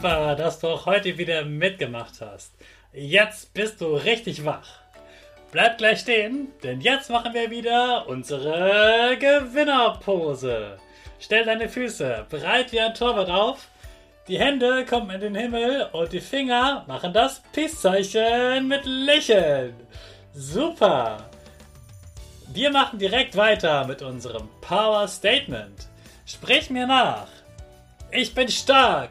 Super, dass du auch heute wieder mitgemacht hast. Jetzt bist du richtig wach. Bleib gleich stehen, denn jetzt machen wir wieder unsere Gewinnerpose. Stell deine Füße breit wie ein Torwart auf, die Hände kommen in den Himmel und die Finger machen das Peace-Zeichen mit Lächeln. Super! Wir machen direkt weiter mit unserem Power Statement. Sprich mir nach. Ich bin stark.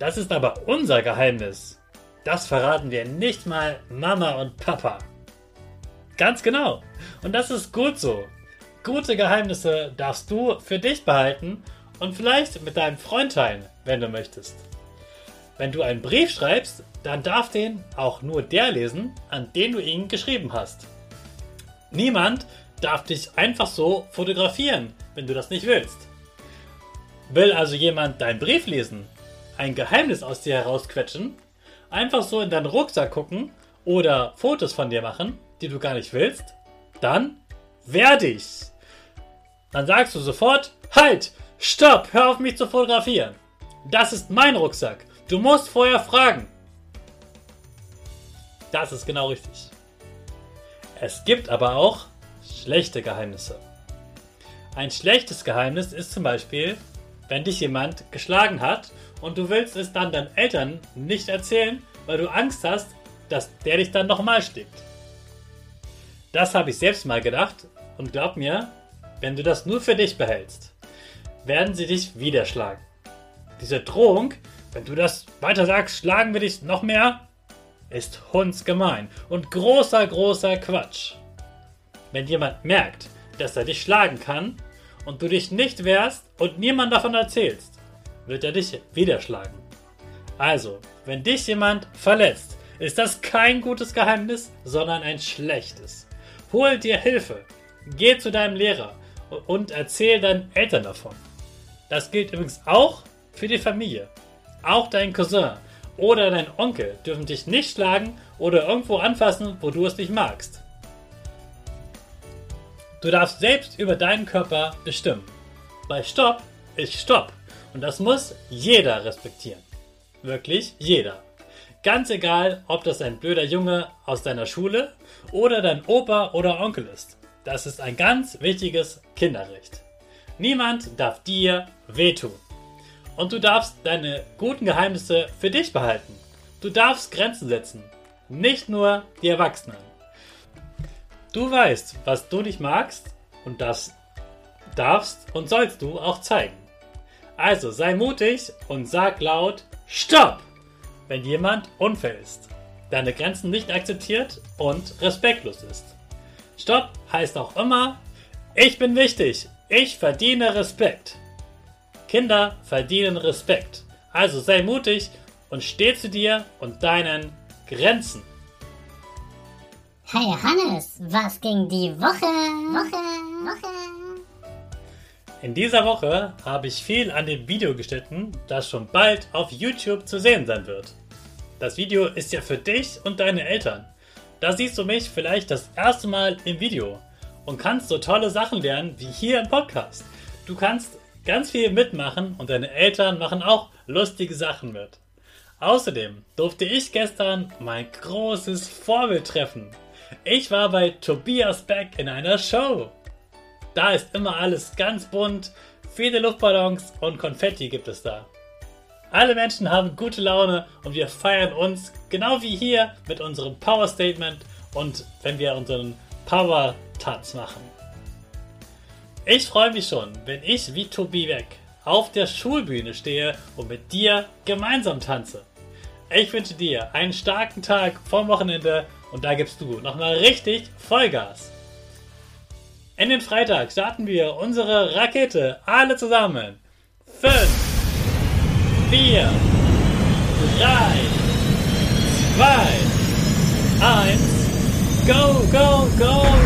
Das ist aber unser Geheimnis. Das verraten wir nicht mal Mama und Papa. Ganz genau. Und das ist gut so. Gute Geheimnisse darfst du für dich behalten und vielleicht mit deinem Freund teilen, wenn du möchtest. Wenn du einen Brief schreibst, dann darf den auch nur der lesen, an den du ihn geschrieben hast. Niemand darf dich einfach so fotografieren, wenn du das nicht willst. Will also jemand deinen Brief lesen, ein Geheimnis aus dir herausquetschen, einfach so in deinen Rucksack gucken oder Fotos von dir machen, die du gar nicht willst, dann werde ich. Dann sagst du sofort, halt, stopp, hör auf mich zu fotografieren. Das ist mein Rucksack. Du musst vorher fragen. Das ist genau richtig. Es gibt aber auch schlechte Geheimnisse. Ein schlechtes Geheimnis ist zum Beispiel, wenn dich jemand geschlagen hat und du willst es dann deinen Eltern nicht erzählen, weil du Angst hast, dass der dich dann nochmal schlägt. Das habe ich selbst mal gedacht und glaub mir, wenn du das nur für dich behältst, werden sie dich wieder schlagen. Diese Drohung, wenn du das weiter sagst, schlagen wir dich noch mehr, ist hundsgemein und großer, großer Quatsch. Wenn jemand merkt, dass er dich schlagen kann und du dich nicht wehrst und niemand davon erzählst, wird er dich wieder schlagen. Also, wenn dich jemand verletzt, ist das kein gutes Geheimnis, sondern ein schlechtes. Hol dir Hilfe. Geh zu deinem Lehrer und erzähl deinen Eltern davon. Das gilt übrigens auch für die Familie. Auch dein Cousin oder dein Onkel dürfen dich nicht schlagen oder irgendwo anfassen, wo du es nicht magst. Du darfst selbst über deinen Körper bestimmen. Bei Stopp ist Stopp. Und das muss jeder respektieren. Wirklich jeder. Ganz egal, ob das ein blöder Junge aus deiner Schule oder dein Opa oder Onkel ist. Das ist ein ganz wichtiges Kinderrecht. Niemand darf dir wehtun. Und du darfst deine guten Geheimnisse für dich behalten. Du darfst Grenzen setzen. Nicht nur die Erwachsenen. Du weißt, was du nicht magst und das darfst und sollst du auch zeigen. Also sei mutig und sag laut Stopp, wenn jemand unfair ist, deine Grenzen nicht akzeptiert und respektlos ist. Stopp heißt auch immer, ich bin wichtig, ich verdiene Respekt. Kinder verdienen Respekt. Also sei mutig und steh zu dir und deinen Grenzen. Hey Hannes, was ging die Woche? Woche, Woche. In dieser Woche habe ich viel an dem Video geschnitten, das schon bald auf YouTube zu sehen sein wird. Das Video ist ja für dich und deine Eltern. Da siehst du mich vielleicht das erste Mal im Video und kannst so tolle Sachen lernen wie hier im Podcast. Du kannst ganz viel mitmachen und deine Eltern machen auch lustige Sachen mit. Außerdem durfte ich gestern mein großes Vorbild treffen. Ich war bei Tobias Beck in einer Show. Da ist immer alles ganz bunt, viele Luftballons und Konfetti gibt es da. Alle Menschen haben gute Laune und wir feiern uns, genau wie hier, mit unserem Power Statement und wenn wir unseren Power Tanz machen. Ich freue mich schon, wenn ich wie Tobi Beck auf der Schulbühne stehe und mit dir gemeinsam tanze. Ich wünsche dir einen starken Tag vom Wochenende und da gibst du nochmal richtig Vollgas. In den Freitag starten wir unsere Rakete alle zusammen. 5, 4, 3, 2, 1, go, go, go!